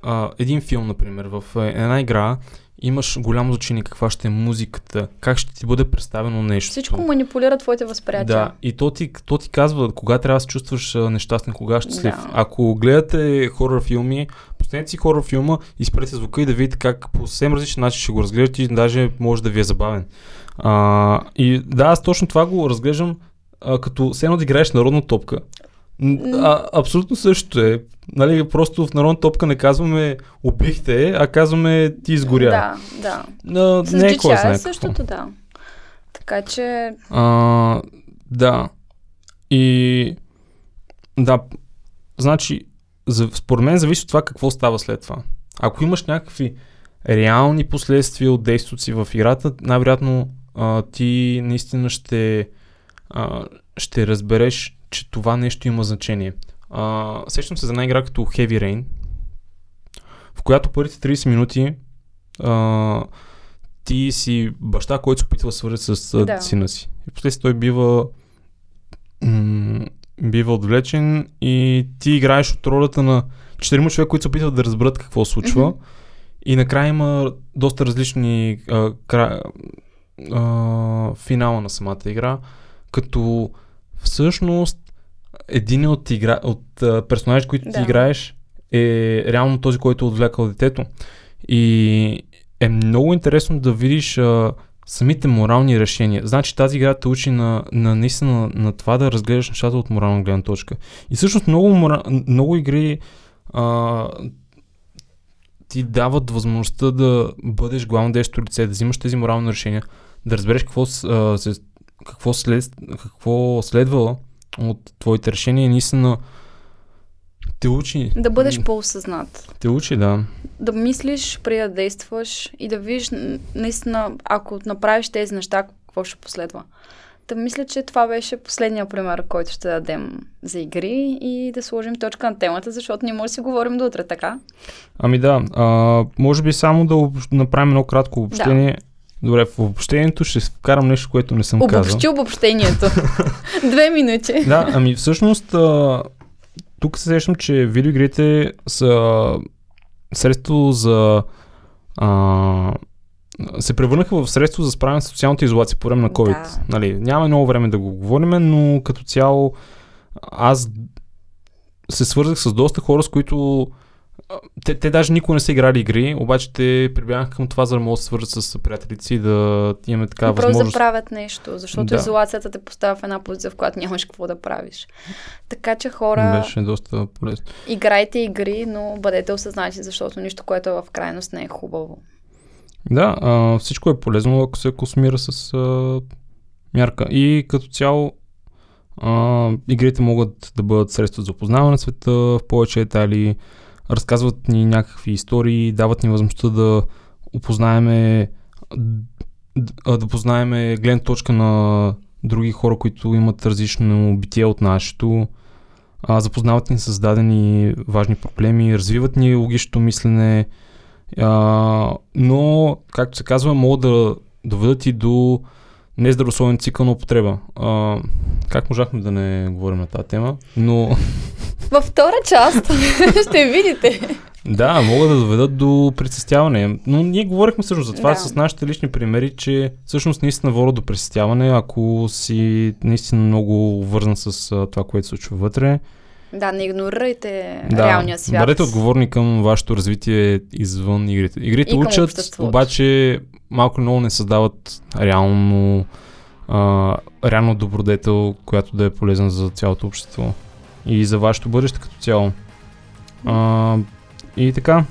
а, един филм, например, в а, една игра имаш голямо значение каква ще е музиката, как ще ти бъде представено нещо. Всичко манипулира твоите възприятия. Да, и то ти, то ти казва кога трябва да се чувстваш нещастен, кога щастлив. Да. Ако гледате хорър филми, пуснете си хорър филма и спрете звука и да видите как по съвсем различен начин ще го разглеждате и даже може да ви е забавен. А, и да, аз точно това го разглеждам а, като все едно да играеш народна топка. А, абсолютно също е. Нали, просто в народна топка не казваме убихте, а казваме ти изгоря. Да, да. А, С не е кой знае е същото, да. Така че, А, да. И да, значи, за, според мен зависи от това какво става след това. Ако имаш някакви реални последствия от действието си в играта, най-вероятно а, ти наистина ще, а, ще разбереш, че това нещо има значение. А, сещам се за една игра като Heavy Rain, в която първите 30 минути а, ти си баща, който се опитва да свърже с Да. сина си. И после той бива м- бива отвлечен и ти играеш от ролята на четирима човека, които се опитват да разберат какво случва. И накрая има доста различни а, кра... а, финала на самата игра, като всъщност един от, игра... от персонажите, които ти Да. играеш, е реално този, който е отвлякал детето. И е много интересно да видиш а, самите морални решения. Значи тази игра те учи на, на наистина на, на това да разгледаш нещата от морална гледна точка. И всъщност много, мора... много игри а, ти дават възможността да бъдеш главно действащо лице, да взимаш тези морални решения, да разбереш какво, а, се, какво, след, какво следва от твоите решения наистина те учи. да бъдеш по-осъзнат. Те учи, да. Да мислиш преди да действаш и да видиш наистина, ако направиш тези неща, какво ще последва. Да мисля, че това беше последния пример, който ще дадем за игри и да сложим точка на темата, защото не може да си говорим до утре, така? Ами да, а, може би само да направим едно кратко обобщение. Добре, в обобщението ще вкарам нещо, което не съм казал. Обобщи обобщението. Две минути. Да, ами всъщност а, тук се сещам, че видеоигрите са средство за а, се превърнаха в средство за справяне с социалната изолация по време на COVID. Да. Нали, нямаме много време да го говорим, но като цяло аз се свързах с доста хора, с които те, те даже никога не са играли игри, обаче те прибягнаха към това, за да могат да свържат с приятелите си да имаме такава Просто да възможност. правят нещо, защото Да. изолацията те поставя в една позиция, в която нямаш какво да правиш. Така че хора, Беше доста полезно. играйте игри, но бъдете осъзнати, защото нищо, което е в крайност не е хубаво. Да, а, всичко е полезно, ако се консумира с а, мярка. И като цяло а, игрите могат да бъдат средства за опознаване на света в повече детайли, разказват ни някакви истории, дават ни възможността да опознаеме да познаеме гледна точка на други хора, които имат различно битие от нашето. А, запознават ни с дадени важни проблеми, развиват ни логичното мислене, а, но, както се казва, могат да доведат и до нездравословен цикъл на употреба. А, как можахме да не говорим на тази тема? Но Във втора част ще видите. да, могат да доведат до пресъстяване. Но ние говорихме всъщност за това Да. с нашите лични примери, че всъщност наистина вода до пресъстяване, ако си наистина много вързан с това, което се случва вътре. Да, не игнорирайте Да, реалния свят. бъдете отговорни към вашето развитие извън игрите. Игрите учат, обаче малко много не създават реално, а, реално добродетел, която да е полезна за цялото общество и за вашето бъдеще като цяло. А, и така.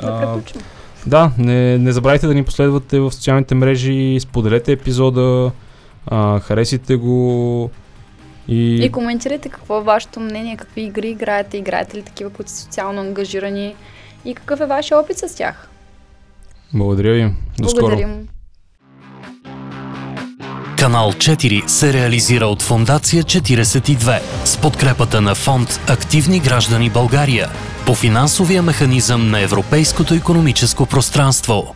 Да приключим. да, не, не забравяйте да ни последвате в социалните мрежи, споделете епизода, а, харесайте го и... И коментирайте какво е вашето мнение, какви игри играете, играете ли такива, които са социално ангажирани и какъв е вашия опит с тях. Благодаря ви. До скоро. Благодарим. Канал 4 се реализира от Фондация 42 с подкрепата на фонд Активни граждани България по финансовия механизъм на Европейското економическо пространство.